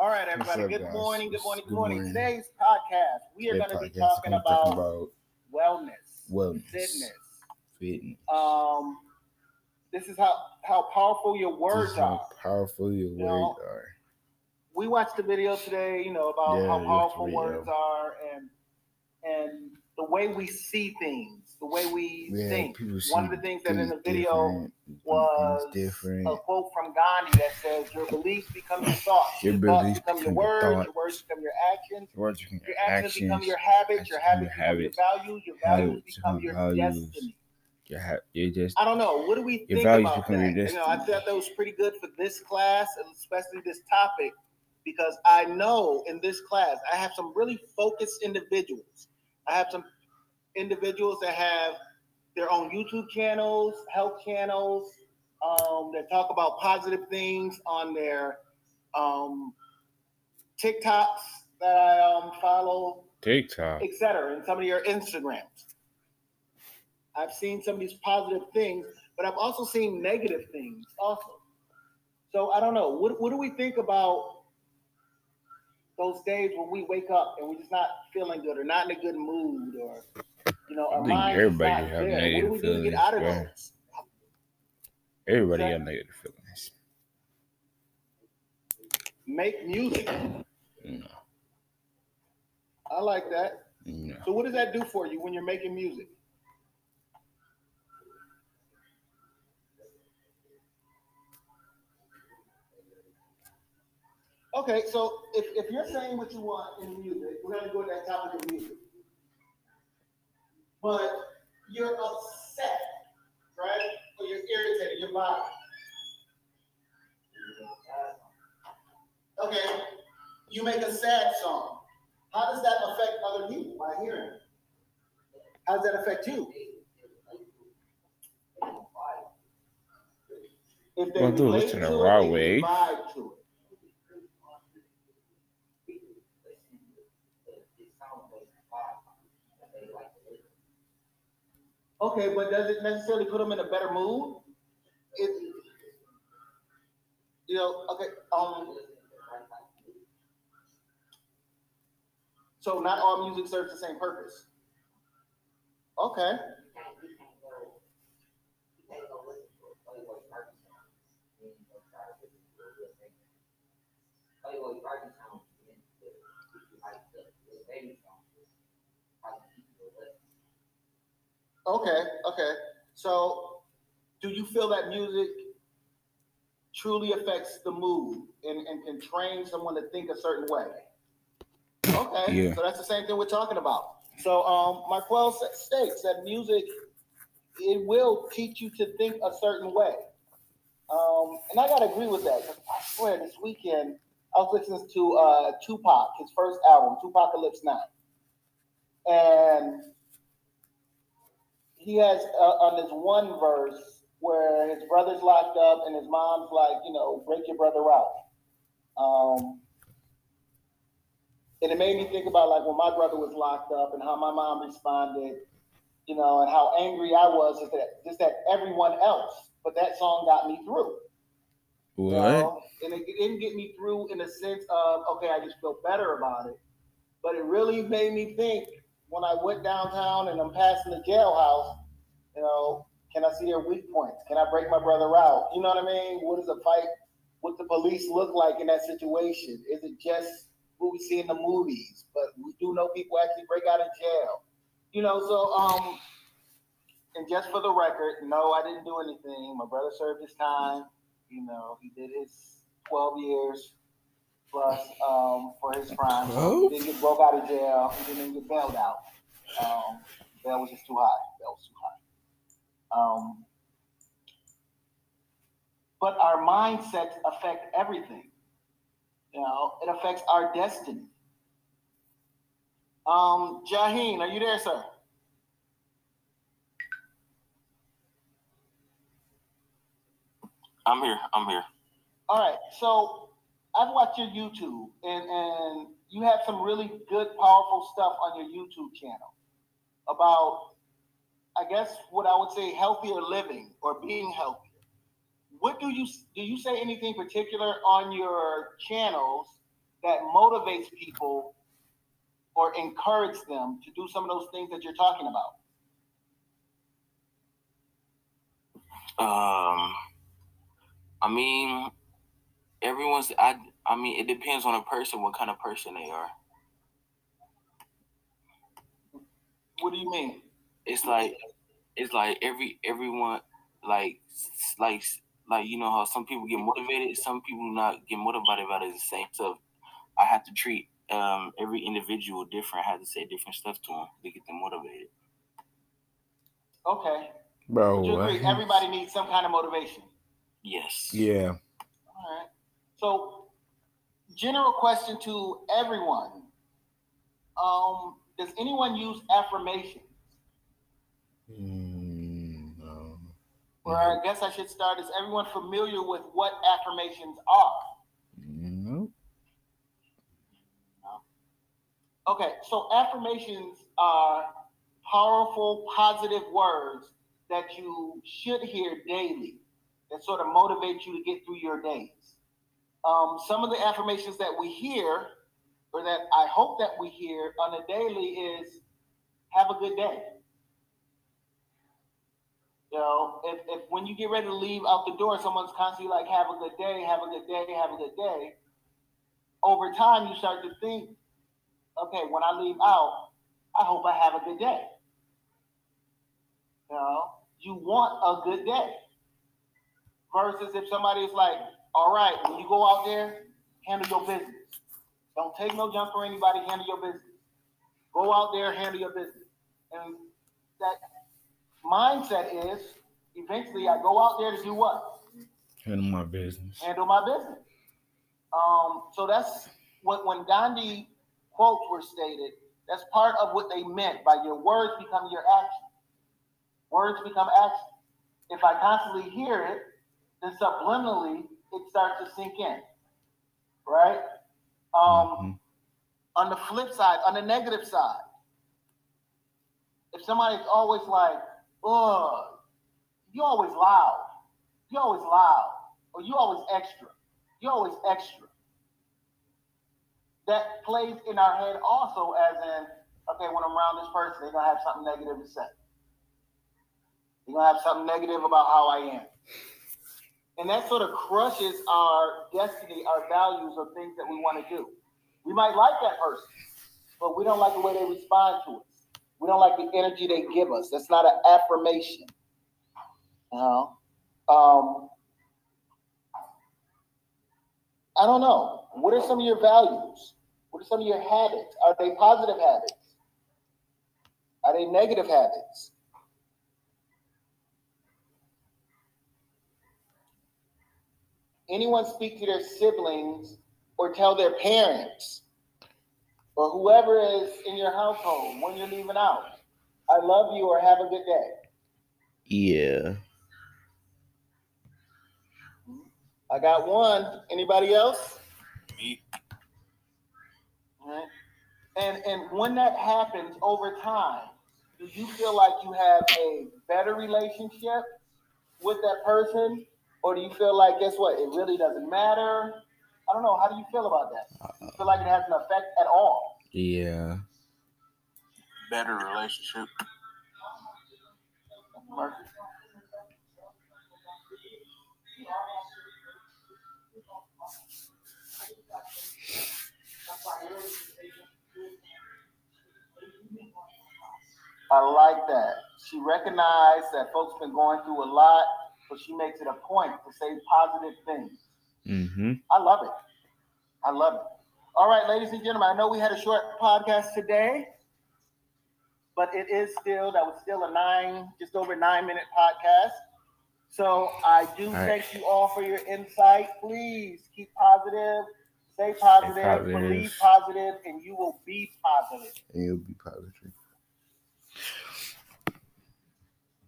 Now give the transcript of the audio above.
All right, everybody. up, good morning. Good morning. Good good morning. morning. Today's podcast, we are going to be talking about, about wellness, wellness, fitness. fitness. Um, this is how how powerful your words how are. powerful your You words know, are. We watched the video today, you know, about Yeah, how powerful words are and and the way we see things, the way we Yeah, think. One of the things that in the video was different. a quote from Gandhi that says, "Your beliefs become your thoughts. Your Your, thoughts beliefs become your become your words. thoughts. Your words become your actions. Your words become Your actions, actions. become your habits. Your actions become habits your become your habits, values. Your values habits become your values. destiny. Your ha- you just I don't know. What do we Your think values about become that? your You know, I thought that was pretty good for this class, and especially this topic, because I know in this class I have some really focused individuals. I have some individuals that have their own YouTube channels, health channels, um, that talk about positive things on their um, TikToks that I um, follow, TikTok. etc., and some of your Instagrams. I've seen some of these positive things, but I've also seen negative things also. So I don't know. What, what do we think about those days when we wake up and we're just not feeling good or not in a good mood or you know our mind everybody is not have there. What do negative we do to get out of bro. those? Everybody Exactly. got negative feelings. Make music. No, I like that. no. So what does that do for you when you're making music? Okay, so if, if you're saying what you want in music, we're gonna go to that topic of music. But you're upset, right? Or you're irritated, you're bothered. Okay, you make a sad song. How does that affect other people by hearing it? How does that affect you? If they Well, dude, relate listen to the it, raw they can way. vibe to it. Okay, but does it necessarily put them in a better mood? It, you know, okay, um, so not all music serves the same purpose. Okay, okay, okay. So, do you feel that music truly affects the mood and, and can train someone to think a certain way? Okay, Yeah. so that's the same thing we're talking about. So, um, Marquel states that music it will teach you to think a certain way, um, and I gotta agree with that. 'cause I swear, this weekend I was listening to uh, Tupac, his first album, 2Pacalypse Now, and he has uh, on this one verse where his brother's locked up and his mom's like, you know, break your brother out. Um, and it made me think about like when my brother was locked up and how my mom responded, you know, and how angry I was just that just that everyone else. But that song got me through. you What? know? And it didn't get me through in the sense of okay, I just feel better about it. But it really made me think when I went downtown and I'm passing the jailhouse, you know, can I see their weak points? Can I break my brother out? You know what I mean? What does a fight with the police look like in that situation? Is it just what we see in the movies? But we do know people actually break out of jail. You know, so um and just for the record, no, I didn't do anything. My brother served his time. You know, he did his 12 years plus um, for his crime. So he didn't get broke out of jail. He didn't get bailed out. Um, bail was just too high. Bail was too high. Um, but our mindsets affect everything. You know, it affects our destiny. Um, Jaheen, are you there, sir? I'm here. I'm here. All right, so I've watched your YouTube, and and you have some really good, powerful stuff on your YouTube channel about, I guess, what I would say, healthier living or being healthier. What do you do? You say anything particular on your channels that motivates people or encourage them to do some of those things that you're talking about? Um, I mean, everyone's. I. I mean, it depends on a person, what kind of person they are. What do you mean? It's like, it's like every everyone, like, like, like you know how some people get motivated, some people not get motivated about it the same stuff. I have to treat um every individual different. I have to say different stuff to them to get them motivated. Okay. Bro, Would you agree? Everybody needs some kind of motivation. Yes. yeah. So, general question to everyone. Um, does anyone use affirmations? Mm, no. Or I guess I should start. Is everyone familiar with what affirmations are? No. Okay, so affirmations are powerful, positive words that you should hear daily that sort of motivate you to get through your days. Um, some of the affirmations that we hear, or that I hope that we hear on a daily, is have a good day. You know, if, if when you get ready to leave out the door, someone's constantly like, have a good day, have a good day, have a good day. Over time, you start to think, okay, when I leave out, I hope I have a good day. You know, you want a good day. Versus if somebody is like, all right, when you go out there, handle your business. Don't take no junk for anybody, handle your business. Go out there, handle your business. And that mindset is eventually I go out there to do what? Handle my business. handle my business. Um, so that's what when Gandhi quotes were stated, that's part of what they meant by your words become your action. Words become action. If I constantly hear it, then subliminally it starts to sink in. Right? Um, Mhm. on the flip side, on the negative side, if somebody's always like, ugh, you always loud, you always loud, or you always extra, you always extra. That plays in our head also as in, okay, when I'm around this person, they're gonna have something negative to say. They're gonna have something negative about how I am. And that sort of crushes our destiny, our values, or things that we want to do. We might like that person, but we don't like the way they respond to us. We don't like the energy they give us. That's not an affirmation. You know? Um, I don't know. What are some of your values? What are some of your habits? Are they positive habits? Are they negative habits? Anyone speak to their siblings or tell their parents or whoever is in your household when you're leaving out, I love you or have a good day. Yeah. I got one. Anybody else? Me. All right. And and when that happens over time, do you feel like you have a better relationship with that person? Or do you feel like guess what? It really doesn't matter? I don't know. How do you feel about that? Do you feel like it has an effect at all? Yeah. Better relationship. Marcus? I like that. She recognized that folks been going through a lot, but she makes it a point to say positive things. Mm-hmm. I love it. I love it. All right, ladies and gentlemen, I know we had a short podcast today, but it is still, that was still a nine, just over nine minute podcast. So I do All right. thank you all for your insight. Please keep positive, stay positive, positive. believe positive, and you will be positive. And you'll be positive.